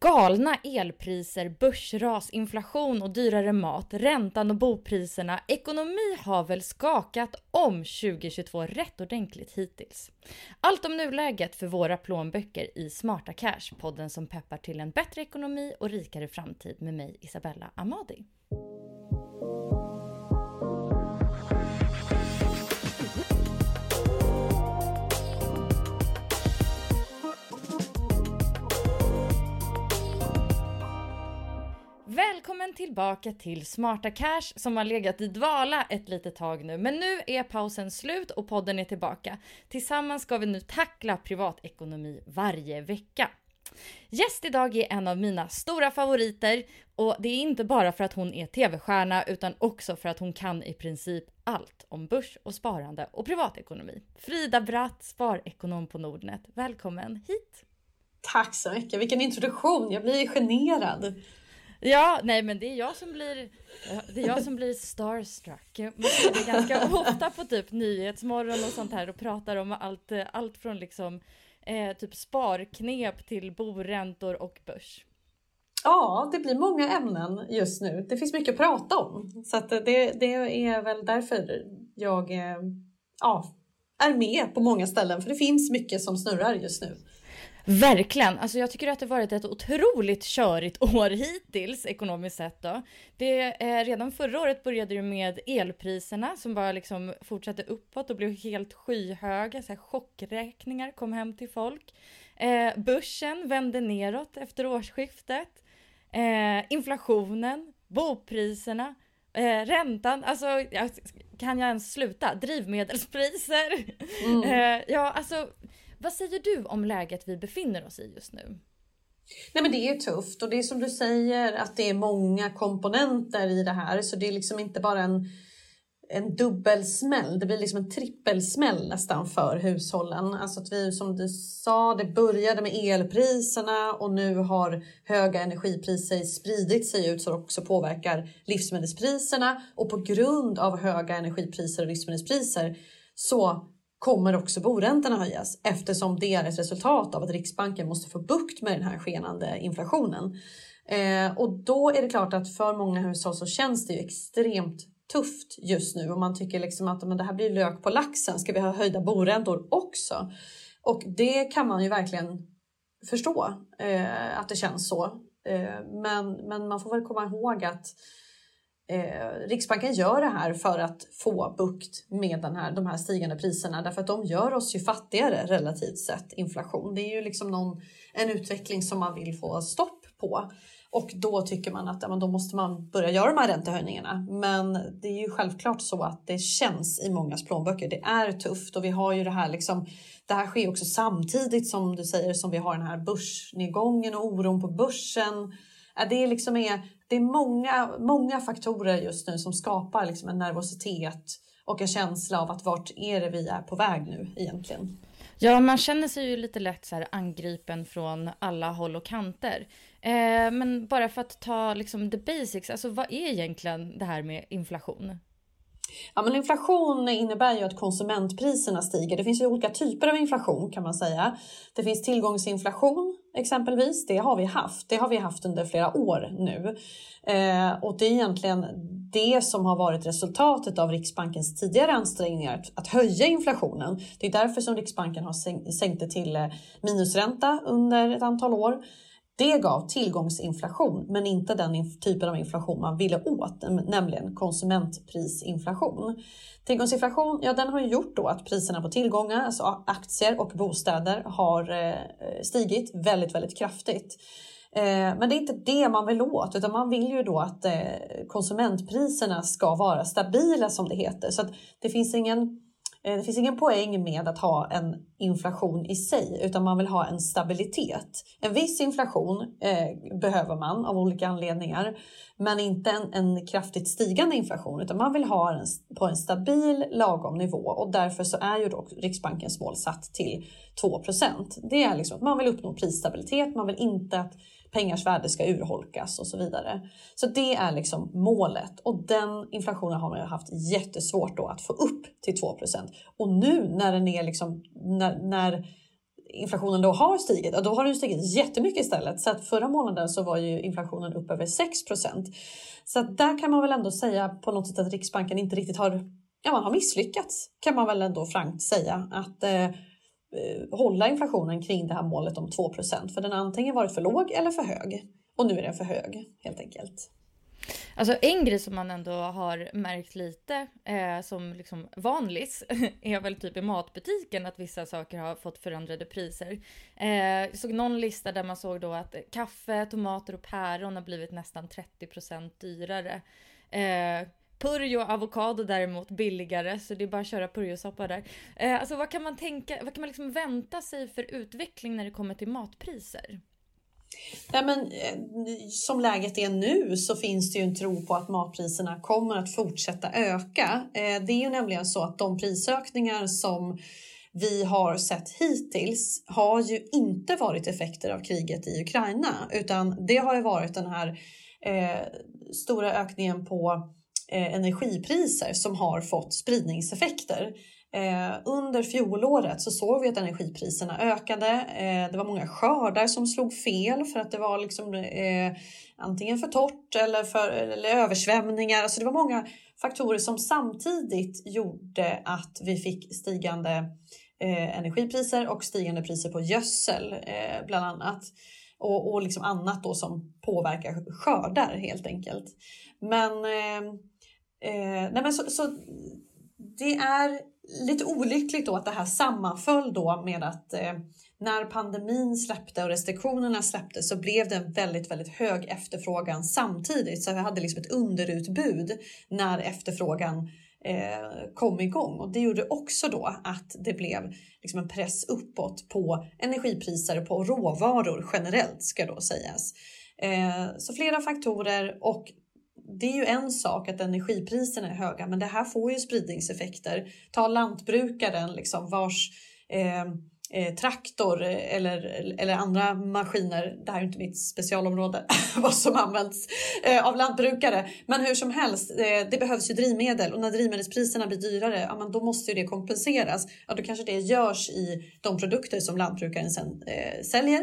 Galna elpriser, börsras, inflation och dyrare mat, räntan och bopriserna. Ekonomi har väl skakat om 2022 rätt ordentligt hittills. Allt om nuläget för våra plånböcker i Smarta Cash, podden som peppar till en bättre ekonomi och rikare framtid med mig Isabella Amadi. Välkommen tillbaka till Smarta Cash som har legat i dvala ett litet tag nu. Men nu är pausen slut och podden är tillbaka. Tillsammans ska vi nu tackla privatekonomi varje vecka. Gäst idag är en av mina stora favoriter och det är inte bara för att hon är tv-stjärna utan också för att hon kan i princip allt om börs och sparande och privatekonomi. Frida Bratt, sparekonom på Nordnet. Välkommen hit! Tack så mycket, vilken introduktion, jag blir generad. Ja, nej men det är jag som blir, eh, det är jag som blir starstruck. Man ser det ganska ofta på typ Nyhetsmorgon och sånt här och pratar om allt, eh, allt från liksom eh, typ sparknep till boräntor och börs. Ja, det blir många ämnen just nu. Det finns mycket att prata om. Så att eh, det, det är väl därför jag eh, ja, är med på många ställen. För det finns mycket som snurrar just nu. Verkligen! Alltså jag tycker att det varit ett otroligt körigt år hittills ekonomiskt sett då. Det, eh, redan förra året började det med elpriserna som bara liksom fortsatte uppåt och blev helt skyhöga. Så här chockräkningar kom hem till folk. Eh, börsen vände neråt efter årsskiftet. Eh, inflationen, bopriserna, eh, räntan, alltså kan jag ens sluta? Drivmedelspriser. Mm. Eh, ja, alltså vad säger du om läget vi befinner oss i just nu? Nej men det är tufft och det är som du säger att det är många komponenter i det här så det är liksom inte bara en, en dubbelsmäll, det blir liksom en trippelsmäll nästan för hushållen. Alltså att vi som du sa, det började med elpriserna och nu har höga energipriser spridit sig ut så det också påverkar livsmedelspriserna och på grund av höga energipriser och livsmedelspriser så kommer också boräntorna höjas eftersom det är ett resultat av att Riksbanken måste få bukt med den här skenande inflationen. Eh, och då är det klart att för många hushåll så känns det ju extremt tufft just nu och man tycker liksom att men det här blir lök på laxen. Ska vi ha höjda boräntor också? Och det kan man ju verkligen förstå eh, att det känns så. Eh, men, men man får väl komma ihåg att eh, Riksbanken gör det här för att få bukt med den här, de här stigande priserna därför att de gör oss ju fattigare relativt sett inflation. Det är ju liksom någon, en utveckling som man vill få stopp på. Och då tycker man att ja, men då måste man börja göra de här räntehöjningarna. Men det är ju självklart så att det känns i mångas plånböcker. Det är tufft och vi har ju det här liksom. Det här sker också samtidigt som du säger som vi har den här börsnedgången och oron på börsen. Det liksom är det är många, många faktorer just nu som skapar liksom en nervositet och en känsla av att vart är det vi är på väg nu egentligen? Ja, man känner sig ju lite lätt så angripen från alla håll och kanter. Eh, men bara för att ta liksom the basics, alltså vad är egentligen det här med inflation? Ja, men inflation innebär ju att konsumentpriserna stiger. Det finns ju olika typer av inflation kan man säga. Det finns tillgångsinflation exempelvis. Det har vi haft. Det har vi haft under flera år nu. Eh, och det är egentligen det som har varit resultatet av Riksbankens tidigare ansträngningar att, att höja inflationen. Det är därför som Riksbanken har sänkt det till eh, minusränta under ett antal år. Det gav tillgångsinflation, men inte den typen av inflation man ville åt, nämligen konsumentprisinflation. Tillgångsinflation, ja den har gjort då att priserna på tillgångar, alltså aktier och bostäder har eh, stigit väldigt, väldigt kraftigt. Eh, men det är inte det man vill åt, utan man vill ju då att eh, konsumentpriserna ska vara stabila som det heter. Så att det finns ingen Eh, det finns ingen poäng med att ha en inflation i sig, utan man vill ha en stabilitet. En viss inflation eh, behöver man av olika anledningar, men inte en, en, kraftigt stigande inflation, utan man vill ha den på en stabil lagom nivå och därför så är ju då Riksbankens mål satt till 2% Det är liksom att man vill uppnå prisstabilitet, man vill inte att pengars värde ska urholkas och så vidare. Så det är liksom målet och den inflationen har man ju haft jättesvårt då att få upp till 2% Och nu när den är liksom när, när inflationen då har stigit, då har den stigit jättemycket istället. Så att förra månaden så var ju inflationen upp över 6% Så att där kan man väl ändå säga på något sätt att Riksbanken inte riktigt har, ja man har misslyckats kan man väl ändå frankt säga att Eh, Eh, hålla inflationen kring det här målet om 2% för den har antingen varit för låg eller för hög. Och nu är den för hög helt enkelt. Alltså en grej som man ändå har märkt lite eh, som liksom vanlis är väl typ i matbutiken att vissa saker har fått förändrade priser. Eh, jag såg någon lista där man såg då att kaffe, tomater och päron har blivit nästan 30% dyrare. Eh, Purjo och avokado däremot billigare så det är bara att köra purjosoppa där. Eh, alltså vad kan man tänka, vad kan man liksom vänta sig för utveckling när det kommer till matpriser? Nej, men, eh, som läget är nu så finns det ju en tro på att matpriserna kommer att fortsätta öka. Eh, det är ju nämligen så att de prisökningar som vi har sett hittills har ju inte varit effekter av kriget i Ukraina utan det har ju varit den här eh, stora ökningen på Eh, energipriser som har fått spridningseffekter. Eh, under fjolåret så såg vi att energipriserna ökade. Eh, det var många skördar som slog fel för att det var liksom, eh, antingen för torrt eller, för, eller översvämningar. Alltså det var många faktorer som samtidigt gjorde att vi fick stigande eh, energipriser och stigande priser på gödsel eh, bland annat. Och, och liksom annat då som påverkar skördar helt enkelt. Men eh, Eh, nej men så, så, det är lite olyckligt då att det här sammanföll då med att eh, när pandemin släppte och restriktionerna släppte så blev det en väldigt, väldigt hög efterfrågan samtidigt. Så vi hade liksom ett underutbud när efterfrågan eh, kom igång och det gjorde också då att det blev liksom en press uppåt på energipriser och på råvaror generellt ska då sägas. Eh, så flera faktorer och det är ju en sak att energipriserna är höga, men det här får ju spridningseffekter. Ta lantbrukaren liksom vars eh, eh, traktor eh, eller, eller andra maskiner, det här är inte mitt specialområde, vad som används eh, av lantbrukare. Men hur som helst, eh, det behövs ju drivmedel och när drivmedelspriserna blir dyrare, ja, men då måste ju det kompenseras. Ja, då kanske det görs i de produkter som lantbrukaren sen eh, säljer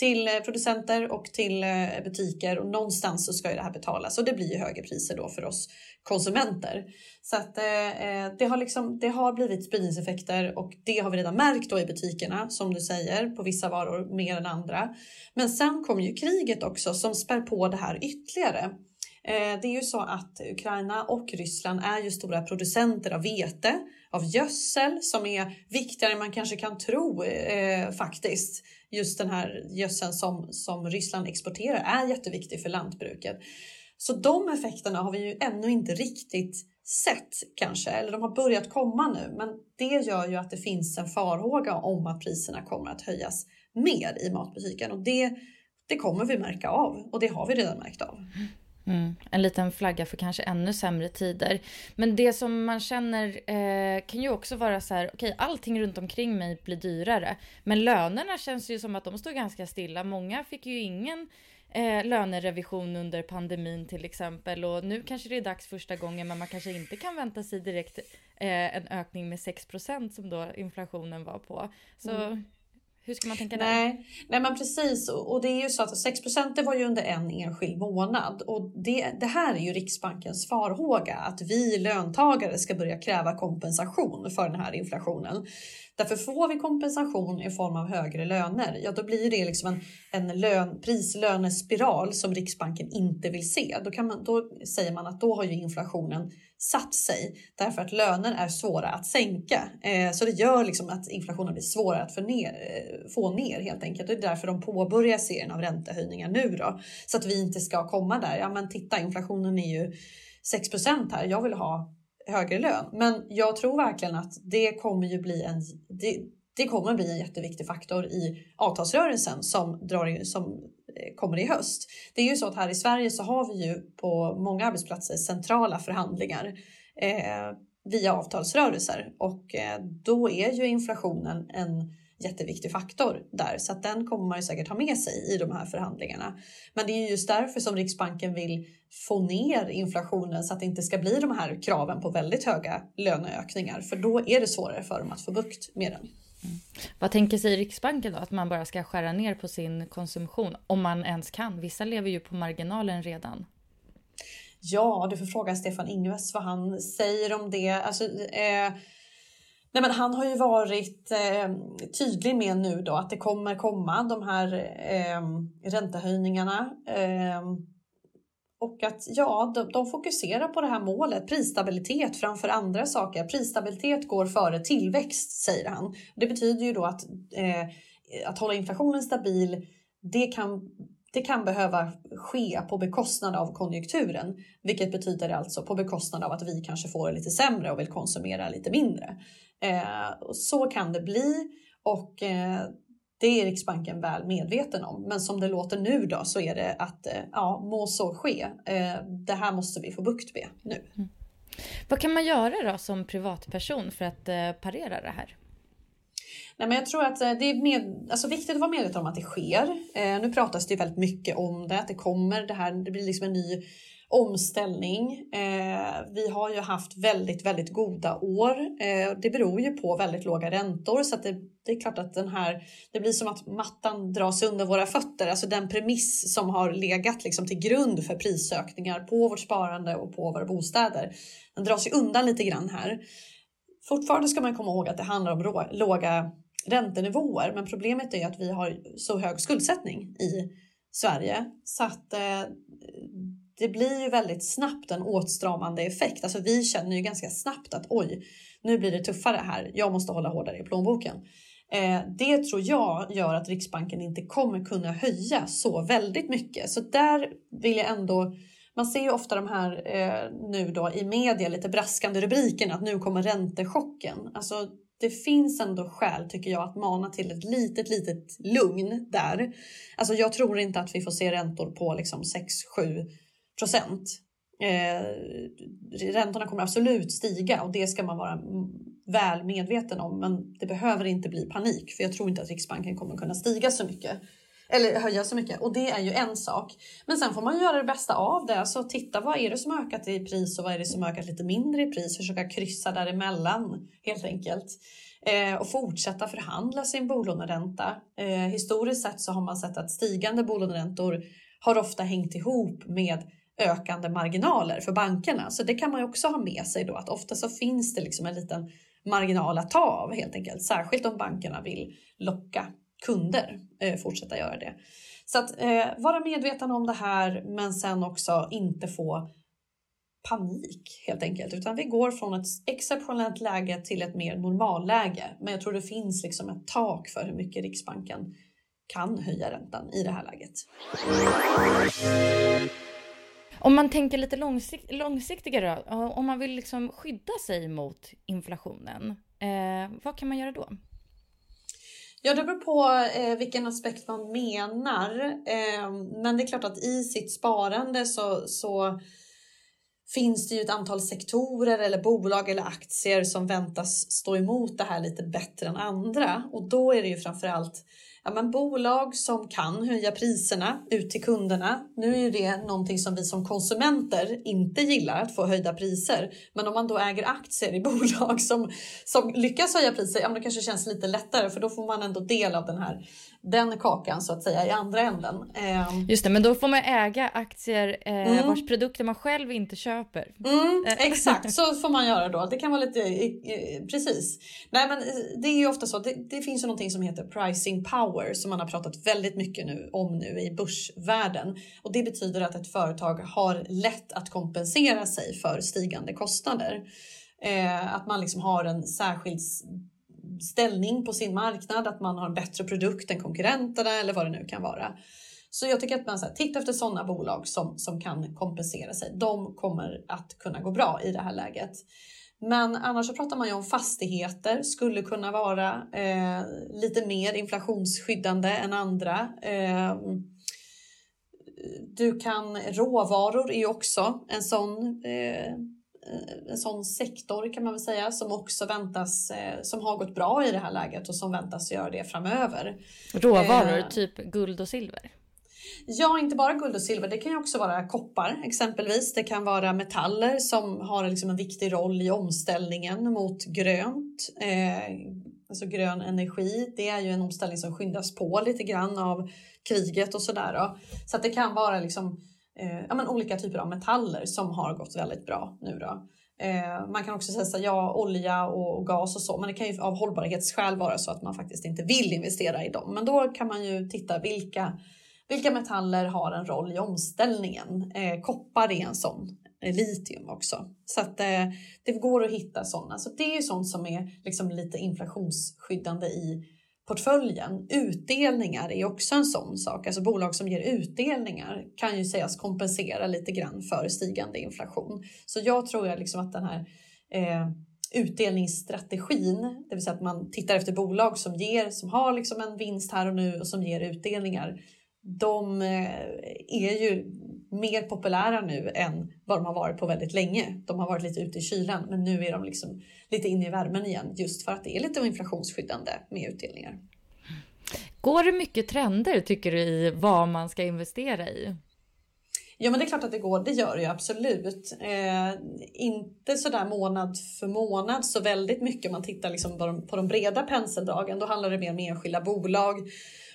till eh, producenter och till eh, butiker och någonstans så ska ju det här betalas och det blir ju högre priser då för oss konsumenter. Så att eh, eh, det, har liksom, det har blivit spridningseffekter och det har vi redan märkt då i butikerna som du säger på vissa varor mer än andra. Men sen kom ju kriget också som spär på det här ytterligare. Eh, det är ju så att Ukraina och Ryssland är ju stora producenter av vete, av gödsel som är viktigare än man kanske kan tro eh, faktiskt just den här gödseln som, som Ryssland exporterar är jätteviktig för lantbruket. Så de effekterna har vi ju ännu inte riktigt sett kanske, eller de har börjat komma nu. Men det gör ju att det finns en farhåga om att priserna kommer att höjas mer i matbutiken och det, det kommer vi märka av och det har vi redan märkt av. Mm, en liten flagga för kanske ännu sämre tider. Men det som man känner eh, kan ju också vara så här, okej okay, allting runt omkring mig blir dyrare. Men lönerna känns ju som att de står ganska stilla. Många fick ju ingen eh, lönerevision under pandemin till exempel. Och nu kanske det är dags första gången, men man kanske inte kan vänta sig direkt eh, en ökning med 6% som då inflationen var på. Så mm. Hur ska man tänka där? Nej, nej men precis. Och det är ju så att 6 det var ju under en enskild månad. Och det, det här är ju Riksbankens farhåga, att vi löntagare ska börja kräva kompensation för den här inflationen. Därför får vi kompensation i form av högre löner, ja då blir det liksom en, en lön, prislönespiral som Riksbanken inte vill se. Då, kan man, då säger man att då har ju inflationen satt sig därför att löner är svåra att sänka. Eh, så det gör liksom att inflationen blir svårare att få ner, eh, få ner helt enkelt. Det är därför de påbörjar serien av räntehöjningar nu då. Så att vi inte ska komma där. Ja men titta inflationen är ju 6% här. Jag vill ha högre lön. Men jag tror verkligen att det kommer ju bli en, det, det kommer bli en jätteviktig faktor i avtalsrörelsen som, drar, som eh, kommer i höst. Det är ju så att här i Sverige så har vi ju på många arbetsplatser centrala förhandlingar eh, via avtalsrörelser och eh, då är ju inflationen en jätteviktig faktor där så att den kommer man ju säkert ha med sig i de här förhandlingarna. Men det är just därför som Riksbanken vill få ner inflationen så att det inte ska bli de här kraven på väldigt höga löneökningar för då är det svårare för dem att få bukt med den. Mm. Vad tänker sig Riksbanken då? Att man bara ska skära ner på sin konsumtion om man ens kan? Vissa lever ju på marginalen redan. Ja, du får fråga Stefan Ingves vad han säger om det. Alltså, eh, Nej, men han har ju varit eh, tydlig med nu då att det kommer komma de här eh, räntehöjningarna. Eh, och att ja, de, de, fokuserar på det här målet, prisstabilitet framför andra saker. Prisstabilitet går före tillväxt, säger han. Det betyder ju då att, eh, att hålla inflationen stabil, det kan det kan behöva ske på bekostnad av konjunkturen, vilket betyder alltså på bekostnad av att vi kanske får det lite sämre och vill konsumera lite mindre. Eh, så kan det bli och eh, det är Riksbanken väl medveten om. Men som det låter nu då så är det att eh, ja, må så ske. Eh, det här måste vi få bukt med nu. Mm. Vad kan man göra då som privatperson för att eh, parera det här? Nej, men jag tror att eh, det är med, alltså viktigt att vara medveten om att det sker. Nu pratas det väldigt mycket om det, att det kommer det här, det blir liksom en ny omställning. Eh, vi har ju haft väldigt, väldigt goda år. Eh, det beror ju på väldigt låga räntor så att det, det, är klart att den här, det blir som att mattan dras under våra fötter. Alltså den premiss som har legat liksom till grund för prisökningar på vårt sparande och på våra bostäder. Den dras ju undan lite grann här. Fortfarande ska man komma ihåg att det handlar om låga räntenivåer, men problemet är att vi har så hög skuldsättning i Sverige så att eh, det blir ju väldigt snabbt en åtstramande effekt. Alltså vi känner ju ganska snabbt att oj, nu blir det tuffare här. Jag måste hålla hårdare i plånboken. Eh, det tror jag gör att Riksbanken inte kommer kunna höja så väldigt mycket. Så där vill jag ändå man ser ju ofta de här eh, nu då i media lite braskande rubrikerna att nu kommer räntechocken. Alltså det finns ändå skäl tycker jag att mana till ett litet, litet lugn där. Alltså jag tror inte att vi får se räntor på liksom 6-7 procent. Eh, räntorna kommer absolut stiga och det ska man vara väl medveten om. Men det behöver inte bli panik för jag tror inte att Riksbanken kommer kunna stiga så mycket eller höja så mycket och det är ju en sak. Men sen får man göra det bästa av det. Alltså titta vad är det som ökat i pris och vad är det som ökat lite mindre i pris. Försöka kryssa däremellan helt enkelt. Eh, och fortsätta förhandla sin bolåneränta. Eh, historiskt sett så har man sett att stigande bolåneräntor har ofta hängt ihop med ökande marginaler för bankerna. Så det kan man ju också ha med sig då att ofta så finns det liksom en liten marginal att ta av helt enkelt. Särskilt om bankerna vill locka kunder eh, fortsätta göra det. Så att eh, vara medveten om det här men sen också inte få panik helt enkelt. Utan vi går från ett exceptionellt läge till ett mer normalläge. Men jag tror det finns liksom ett tak för hur mycket Riksbanken kan höja räntan i det här läget. Om man tänker lite långsikt, långsiktigare, om man vill liksom skydda sig mot inflationen, eh, vad kan man göra då? Ja, det beror på eh, vilken aspekt man menar. Eh, men det är klart att i sitt sparande så, så finns det ju ett antal sektorer eller bolag eller aktier som väntas stå emot det här lite bättre än andra. Och då är det ju framförallt ja, men bolag som kan höja priserna ut till kunderna. Nu är ju det någonting som vi som konsumenter inte gillar att få höjda priser. Men om man då äger aktier i bolag som, som lyckas höja priser, ja, men det kanske känns lite lättare för då får man ändå del av den här den kakan så att säga i andra änden. Ehm. Just det, men då får man äga aktier eh, mm. vars produkter man själv inte köper. Mm, eh. exakt, så får man göra då. Det kan vara lite precis. Nej, men eh, det är ju ofta så. Det, det finns ju någonting som heter pricing power som man har pratat väldigt mycket nu om nu i börsvärlden och det betyder att ett företag har lätt att kompensera sig för stigande kostnader. Eh, att man liksom har en särskild ställning på sin marknad, att man har en bättre produkt än konkurrenterna eller vad det nu kan vara. Så jag tycker att man tittar efter sådana bolag som, som kan kompensera sig. De kommer att kunna gå bra i det här läget. Men annars så pratar man ju om fastigheter skulle kunna vara eh, lite mer inflationsskyddande än andra. Eh, du kan, råvaror är ju också en sån eh, en sån sektor kan man väl säga som också väntas, eh, som har gått bra i det här läget och som väntas göra det framöver. Råvaror, eh, typ guld och silver? Ja, inte bara guld och silver. Det kan ju också vara koppar exempelvis. Det kan vara metaller som har liksom en viktig roll i omställningen mot grönt. Eh, alltså grön energi. Det är ju en omställning som skyndas på lite grann av kriget och sådär. Så att det kan vara liksom eh, ja, men olika typer av metaller som har gått väldigt bra nu. Då. Eh, man kan också säga så, ja, olja och, och, gas och så, men det kan ju av hållbarhetsskäl vara så att man faktiskt inte vill investera i dem. Men då kan man ju titta vilka, vilka metaller har en roll i omställningen. Eh, koppar är en sån, eh, litium också. Så att eh, det går att hitta sådana. Så det är ju sånt som är liksom lite inflationsskyddande i portföljen. Utdelningar är också en sån sak. Alltså bolag som ger utdelningar kan ju sägas kompensera lite grann för stigande inflation. Så jag tror jag liksom att den här eh, utdelningsstrategin, det vill säga att man tittar efter bolag som ger, som har liksom en vinst här och nu och som ger utdelningar. De eh, är ju mer populära nu än vad de har varit på väldigt länge. De har varit lite ute i kylan, men nu är de liksom lite inne i värmen igen just för att det är lite inflationsskyddande med utdelningar. Går det mycket trender tycker du i vad man ska investera i? Ja, men det är klart att det går. Det gör det ju absolut. Eh, inte så där månad för månad så väldigt mycket om man tittar liksom på, de, på de breda penseldragen. Då handlar det mer om enskilda bolag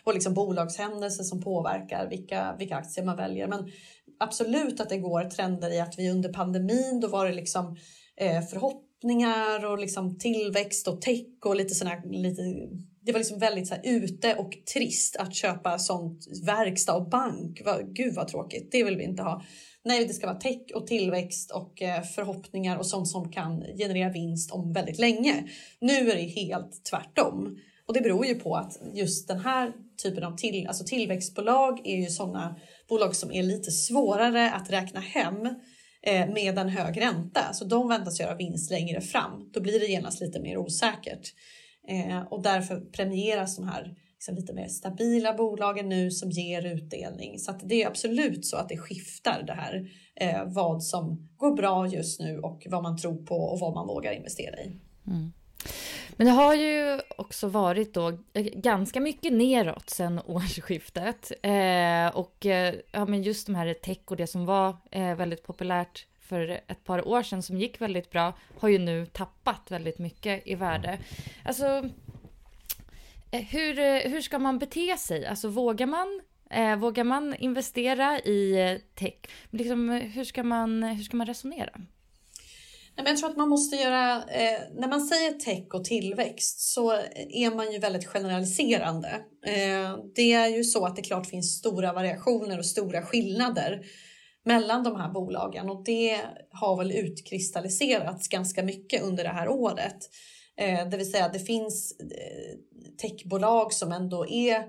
och liksom bolagshändelser som påverkar vilka, vilka aktier man väljer. Men absolut att det går trender i att vi under pandemin, då var det liksom eh, förhoppningar och liksom tillväxt och tech och lite sådana lite det var liksom väldigt så här, ute och trist att köpa sånt verkstad och bank. Gud vad tråkigt, det vill vi inte ha. Nej, det ska vara tech och tillväxt och eh, förhoppningar och sånt som kan generera vinst om väldigt länge. Nu är det helt tvärtom. Och det beror ju på att just den här typen av till, alltså tillväxtbolag är ju sådana bolag som är lite svårare att räkna hem eh, med en hög ränta. Så de väntas göra vinst längre fram. Då blir det genast lite mer osäkert. Eh, och därför premieras de här liksom lite mer stabila bolagen nu som ger utdelning. Så det är absolut så att det skiftar det här eh, vad som går bra just nu och vad man tror på och vad man vågar investera i. Mm. Men det har ju också varit då ganska mycket neråt sedan årsskiftet. Eh, och eh, ja, men just de här tech och det som var eh, väldigt populärt för ett par år sedan som gick väldigt bra har ju nu tappat väldigt mycket i värde. Alltså, eh, hur, eh, hur ska man bete sig? Alltså vågar man Eh, vågar man investera i tech? Liksom, hur, ska man, hur ska man resonera? Jag tror att man måste göra, eh, när man säger tech och tillväxt så är man ju väldigt generaliserande. Eh, det är ju så att det klart finns stora variationer och stora skillnader mellan de här bolagen och det har väl utkristalliserats ganska mycket under det här året. Eh, det vill säga det finns eh, techbolag som ändå är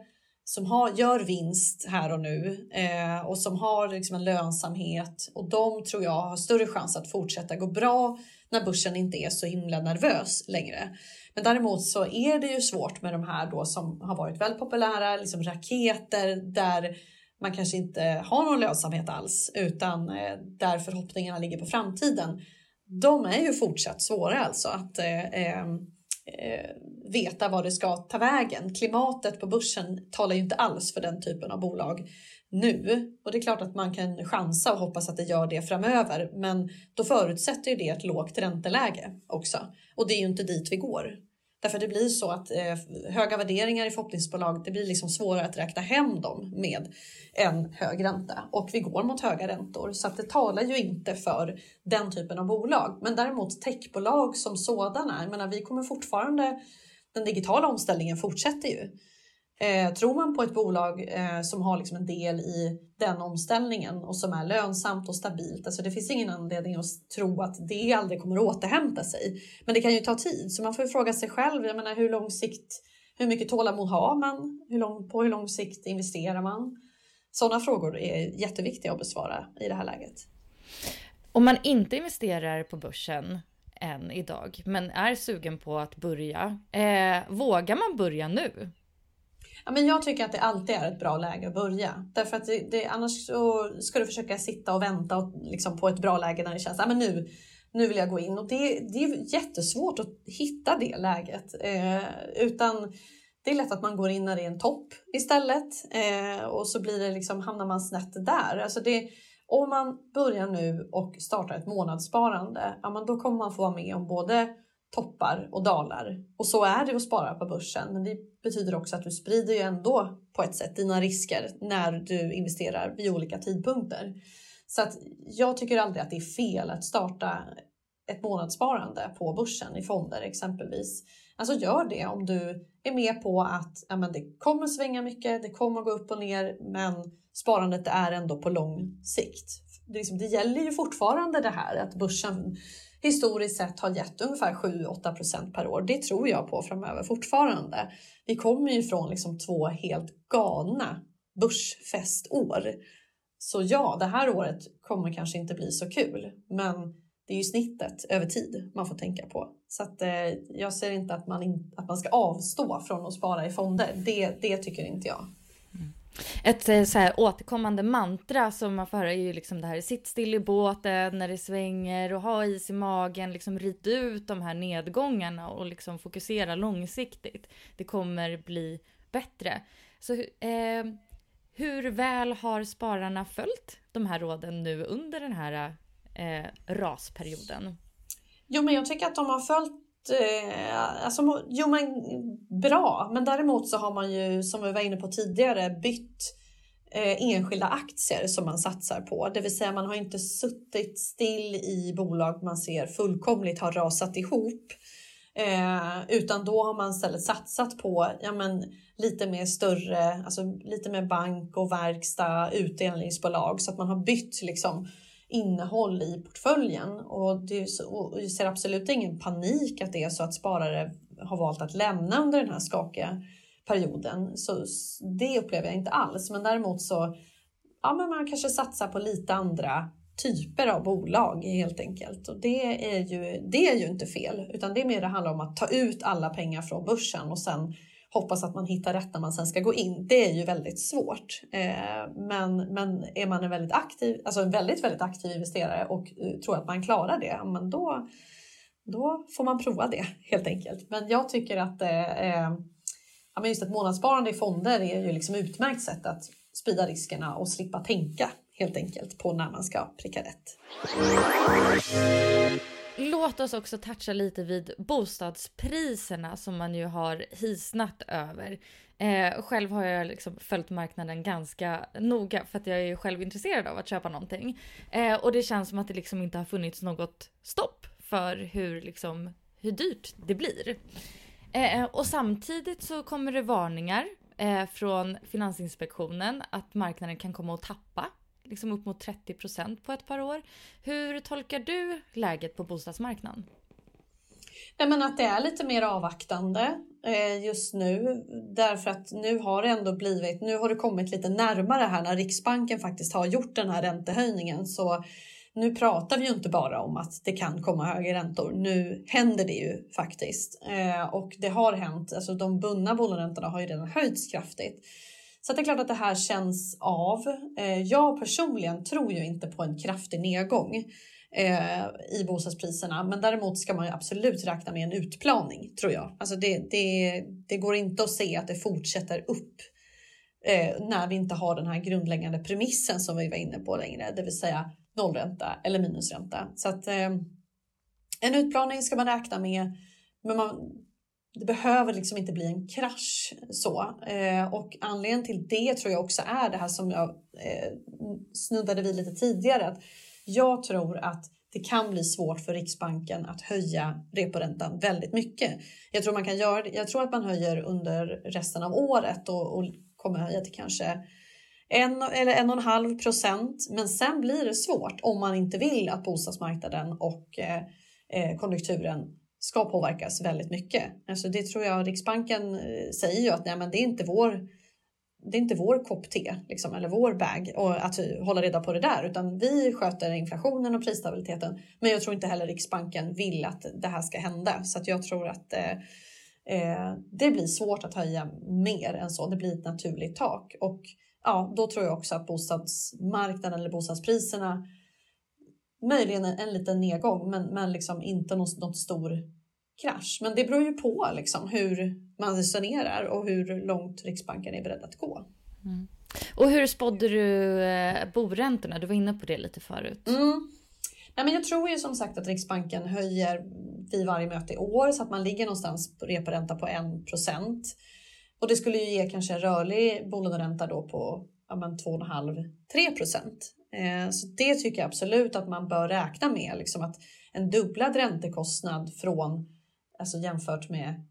som har, gör vinst här och nu eh, och som har liksom en lönsamhet och de tror jag har större chans att fortsätta gå bra när börsen inte är så himla nervös längre. Men däremot så är det ju svårt med de här då som har varit väldigt populära, liksom raketer där man kanske inte har någon lönsamhet alls utan eh, där förhoppningarna ligger på framtiden. De är ju fortsatt svåra alltså att eh, eh eh, veta vad det ska ta vägen. Klimatet på börsen talar ju inte alls för den typen av bolag nu. Och det är klart att man kan chansa och hoppas att det gör det framöver. Men då förutsätter ju det ett lågt ränteläge också. Och det är ju inte dit vi går. Därför det blir så att eh, höga värderingar i förhoppningsbolag, det blir liksom svårare att räkna hem dem med en hög ränta. Och vi går mot höga räntor så att det talar ju inte för den typen av bolag. Men däremot techbolag som sådana, jag menar vi kommer fortfarande, den digitala omställningen fortsätter ju. Eh, tror man på ett bolag eh, som har liksom en del i den omställningen och som är lönsamt och stabilt, alltså det finns ingen anledning att tro att det aldrig kommer att återhämta sig. Men det kan ju ta tid, så man får ju fråga sig själv, jag menar hur lång sikt, hur mycket tålamod har man? Hur lång, på hur lång sikt investerar man? Sådana frågor är jätteviktiga att besvara i det här läget. Om man inte investerar på börsen än idag, men är sugen på att börja, eh, vågar man börja nu? Ja, men jag tycker att det alltid är ett bra läge att börja. Därför att det, det, annars så ska du försöka sitta och vänta och, liksom, på ett bra läge när det känns att nu, nu vill jag gå in. Och det, det är jättesvårt att hitta det läget. Eh, utan det är lätt att man går in när det är en topp istället eh, och så blir det liksom, hamnar man snett där. Alltså det, om man börjar nu och startar ett månadssparande, ja, då kommer man få vara med om både toppar och dalar. Och så är det att spara på börsen. Men det betyder också att du sprider ju ändå på ett sätt dina risker när du investerar vid olika tidpunkter. Så att jag tycker aldrig att det är fel att starta ett månadssparande på börsen i fonder exempelvis. Alltså gör det om du är med på att ja, men det kommer svänga mycket, det kommer gå upp och ner, men sparandet är ändå på lång sikt. Det, liksom, det gäller ju fortfarande det här att börsen historiskt sett har gett ungefär 7-8 procent per år. Det tror jag på framöver fortfarande. Vi kommer ju från liksom två helt galna börsfestår. Så ja, det här året kommer kanske inte bli så kul, men det är ju snittet över tid man får tänka på. Så att, eh, jag ser inte att man, in, att man ska avstå från att spara i fonder. Det, det tycker inte jag. Ett eh, så här, återkommande mantra som man får höra är ju liksom det här sitt still i båten när det svänger och ha is i magen, liksom rit ut de här nedgångarna och liksom fokusera långsiktigt. Det kommer bli bättre. Så eh, hur väl har spararna följt de här råden nu under den här eh, rasperioden? Jo, men jag tycker att de har följt eh, alltså, jo men bra, men däremot så har man ju som vi var inne på tidigare bytt eh, enskilda aktier som man satsar på. Det vill säga man har inte suttit still i bolag man ser fullkomligt har rasat ihop. Eh, utan då har man istället satsat på ja, men, lite mer större, alltså lite mer bank och verkstad, utdelningsbolag så att man har bytt liksom innehåll i portföljen. Och, det, och jag ser absolut ingen panik att det är så att sparare har valt att lämna under den här skakiga perioden. Så det upplever jag inte alls. Men däremot så ja, men man kanske satsar på lite andra typer av bolag helt enkelt. Och det är ju, det är ju inte fel, utan det är mer det handlar om att ta ut alla pengar från börsen och sen hoppas att man hittar rätt när man sen ska gå in. Det är ju väldigt svårt. Eh, men, men är man en väldigt aktiv, alltså en väldigt, väldigt aktiv investerare och eh, tror att man klarar det, men då, då får man prova det helt enkelt. Men jag tycker att eh, eh, ja, men just ett månadssparande i fonder är ju liksom utmärkt sätt att sprida riskerna och slippa tänka helt enkelt på när man ska pricka rätt. Låt oss också toucha lite vid bostadspriserna som man ju har hisnat över. Eh, själv har jag liksom följt marknaden ganska noga för att jag är själv intresserad av att köpa någonting. Eh, och det känns som att det liksom inte har funnits något stopp för hur, liksom, hur dyrt det blir. Eh, och samtidigt så kommer det varningar eh, från Finansinspektionen att marknaden kan komma att tappa liksom upp mot 30 procent på ett par år. Hur tolkar du läget på bostadsmarknaden? Nej, men att det är lite mer avvaktande eh, just nu därför att nu har det ändå blivit, nu har det kommit lite närmare här när Riksbanken faktiskt har gjort den här räntehöjningen så nu pratar vi ju inte bara om att det kan komma högre räntor. Nu händer det ju faktiskt eh, och det har hänt. Alltså de bundna bolåneräntorna har ju redan höjts kraftigt. Så det är klart att det här känns av. Eh, jag personligen tror ju inte på en kraftig nedgång eh, i bostadspriserna, men däremot ska man ju absolut räkna med en utplaning tror jag. Alltså det, det, det går inte att se att det fortsätter upp eh, när vi inte har den här grundläggande premissen som vi var inne på längre, det vill säga nollränta eller minusränta. Så att en utplaning ska man räkna med, men man, det behöver liksom inte bli en krasch så. Eh, och anledningen till det tror jag också är det här som jag eh, snuddade vid lite tidigare. Att jag tror att det kan bli svårt för Riksbanken att höja reporäntan väldigt mycket. Jag tror, man kan göra, jag tror att man höjer under resten av året och, och kommer höja till kanske en eller en och en halv procent. Men sen blir det svårt om man inte vill att bostadsmarknaden och eh, eh, konjunkturen ska påverkas väldigt mycket. Alltså det tror jag Riksbanken eh, säger ju att nej, men det är inte vår det är inte vår kopp te liksom, eller vår bag och att hålla reda på det där utan vi sköter inflationen och prisstabiliteten. Men jag tror inte heller Riksbanken vill att det här ska hända så att jag tror att eh, eh, det blir svårt att höja mer än så. Det blir ett naturligt tak och ja, då tror jag också att bostadsmarknaden eller bostadspriserna möjligen en, liten nedgång, men, men liksom inte någon, någon stor krasch. Men det beror ju på liksom hur man resonerar och hur långt Riksbanken är beredd att gå. Mm. Och hur spådde du eh, boräntorna? Du var inne på det lite förut. Mm. Nej, men jag tror ju som sagt att Riksbanken höjer vid varje möte i år så att man ligger någonstans på reporänta på 1% och det skulle ju ge kanske en rörlig bolåneränta då på ja, 2,5-3 procent. Eh, så det tycker jag absolut att man bör räkna med. Liksom att en dubblad räntekostnad från, alltså jämfört med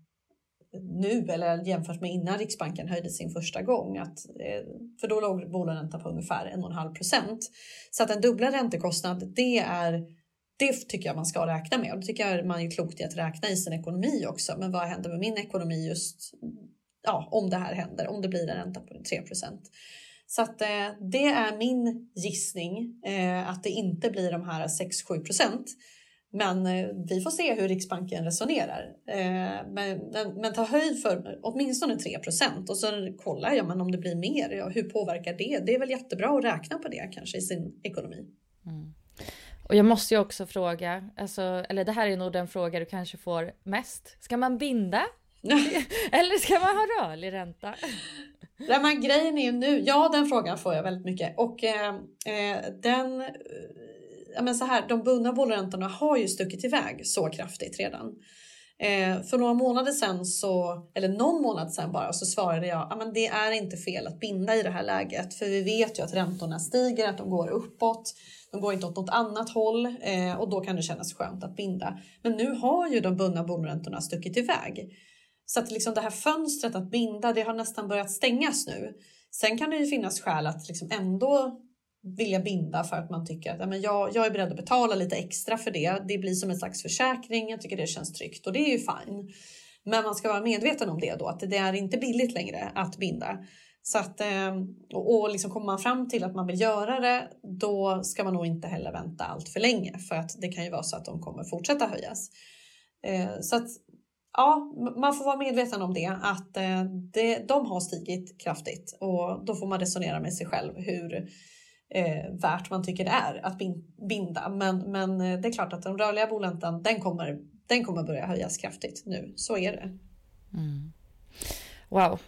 nu eller jämfört med innan Riksbanken höjde sin första gång. Att, eh, för då låg bolåneräntan på ungefär 1,5 procent. Så att en dubbla räntekostnad, det är det tycker jag man ska räkna med och det tycker jag man är klokt i att räkna i sin ekonomi också. Men vad händer med min ekonomi just ja, om det här händer, om det blir en ränta på 3 procent? Så att eh, det är min gissning eh, att det inte blir de här 6-7 procent. Men eh, vi får se hur Riksbanken resonerar. Eh, men, men, ta höjd för åtminstone 3% och så kollar jag men om det blir mer. Ja, hur påverkar det? Det är väl jättebra att räkna på det kanske i sin ekonomi. Mm. Och jag måste ju också fråga, alltså, eller det här är nog den fråga du kanske får mest. Ska man binda Eller ska man ha rörlig ränta? Nej, men grejen är ju nu, ja den frågan får jag väldigt mycket och eh, eh den, ja, men så här, de bundna bolåneräntorna har ju stuckit iväg så kraftigt redan. Eh, för några månader sedan, så, eller någon månad sedan bara, så svarade jag att det är inte fel att binda i det här läget. För vi vet ju att räntorna stiger, att de går uppåt. De går inte åt något annat håll eh, och då kan det kännas skönt att binda. Men nu har ju de bundna bolåneräntorna stuckit iväg. Så att liksom det här fönstret att binda, det har nästan börjat stängas nu. Sen kan det ju finnas skäl att liksom ändå vilja binda för att man tycker att ja, men jag, jag är beredd att betala lite extra för det. Det blir som en slags försäkring. Jag tycker det känns tryggt och det är ju fine. Men man ska vara medveten om det då, att det är inte billigt längre att binda. Så att, ehm, och, liksom kommer man fram till att man vill göra det, då ska man nog inte heller vänta allt för länge för att det kan ju vara så att de kommer fortsätta höjas. Eh, så att ja, man får vara medveten om det, att eh, det, de har stigit kraftigt och då får man resonera med sig själv hur eh, värt man tycker det är att binda. Men, men eh, det är klart att den rörliga boläntan, den kommer, den kommer börja höjas kraftigt nu. Så är det. Mm. Wow.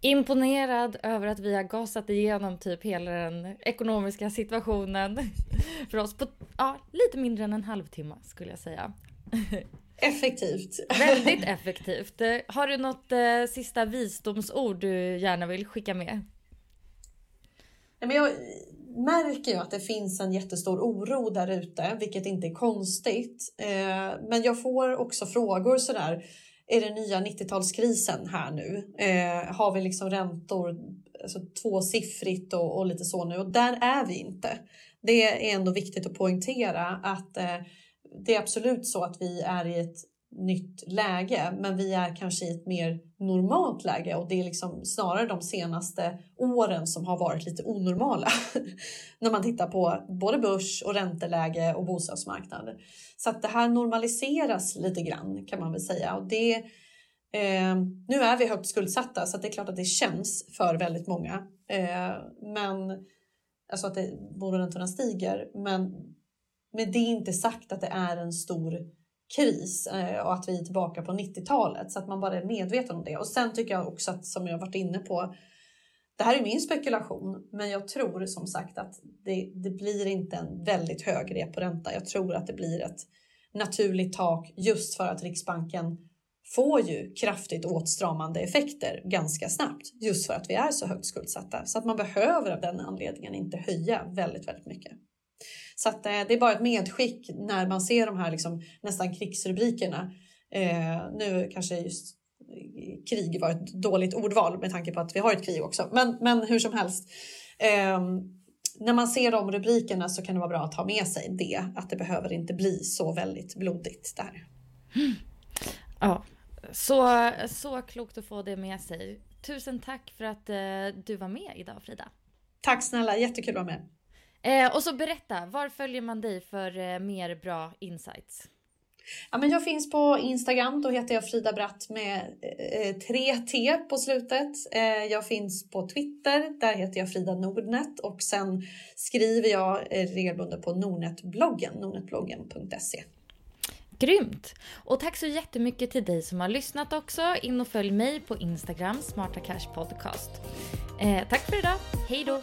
Imponerad över att vi har gasat igenom typ hela den ekonomiska situationen för oss på ja, lite mindre än en halvtimme skulle jag säga. Effektivt. Väldigt effektivt. Har du något eh, sista visdomsord du gärna vill skicka med? Men jag märker jag att det finns en jättestor oro där ute, vilket inte är konstigt. Eh, men jag får också frågor sådär. Är det nya 90-talskrisen här nu? Eh, har vi liksom räntor alltså tvåsiffrigt och, och lite så nu? Och där är vi inte. Det är ändå viktigt att poängtera att eh, det är absolut så att vi är i ett nytt läge, men vi är kanske i ett mer normalt läge och det är liksom snarare de senaste åren som har varit lite onormala när man tittar på både börs och ränteläge och bostadsmarknad. Så att det här normaliseras lite grann kan man väl säga och det eh, nu är vi högt skuldsatta så det är klart att det känns för väldigt många. Eh, men alltså att bolåneräntorna stiger, men med det inte sagt att det är en stor kris eh, och att vi är tillbaka på 90-talet så att man bara är medveten om det. Och sen tycker jag också att som jag varit inne på. Det här är min spekulation, men jag tror som sagt att det, det blir inte en väldigt hög reporänta. Jag tror att det blir ett naturligt tak just för att Riksbanken får ju kraftigt åtstramande effekter ganska snabbt just för att vi är så högt skuldsatta så att man behöver av den anledningen inte höja väldigt, väldigt mycket. Så att, eh, det är bara ett medskick när man ser de här liksom, nästan krigsrubrikerna. Eh, nu kanske just eh, krig var ett dåligt ordval med tanke på att vi har ett krig också. Men, men hur som helst. Eh, när man ser de rubrikerna så kan det vara bra att ha med sig det. Att det behöver inte bli så väldigt blodigt där. Mm. Ja, så, så klokt att få det med sig. Tusen tack för att eh, du var med idag Frida. Tack snälla, jättekul att vara med. Eh, och så berätta, var följer man dig för eh, mer bra insights? Ja, men jag finns på Instagram, då heter jag Frida Bratt med eh, 3T på slutet. Eh, jag finns på Twitter, där heter jag Frida Nordnet och sen skriver jag eh, regelbundet på Nordnetbloggen, nordnetbloggen.se. Grymt! Och tack så jättemycket till dig som har lyssnat också. In och följ mig på Instagram, Smarta Cash Podcast. Eh, tack för idag, hej då!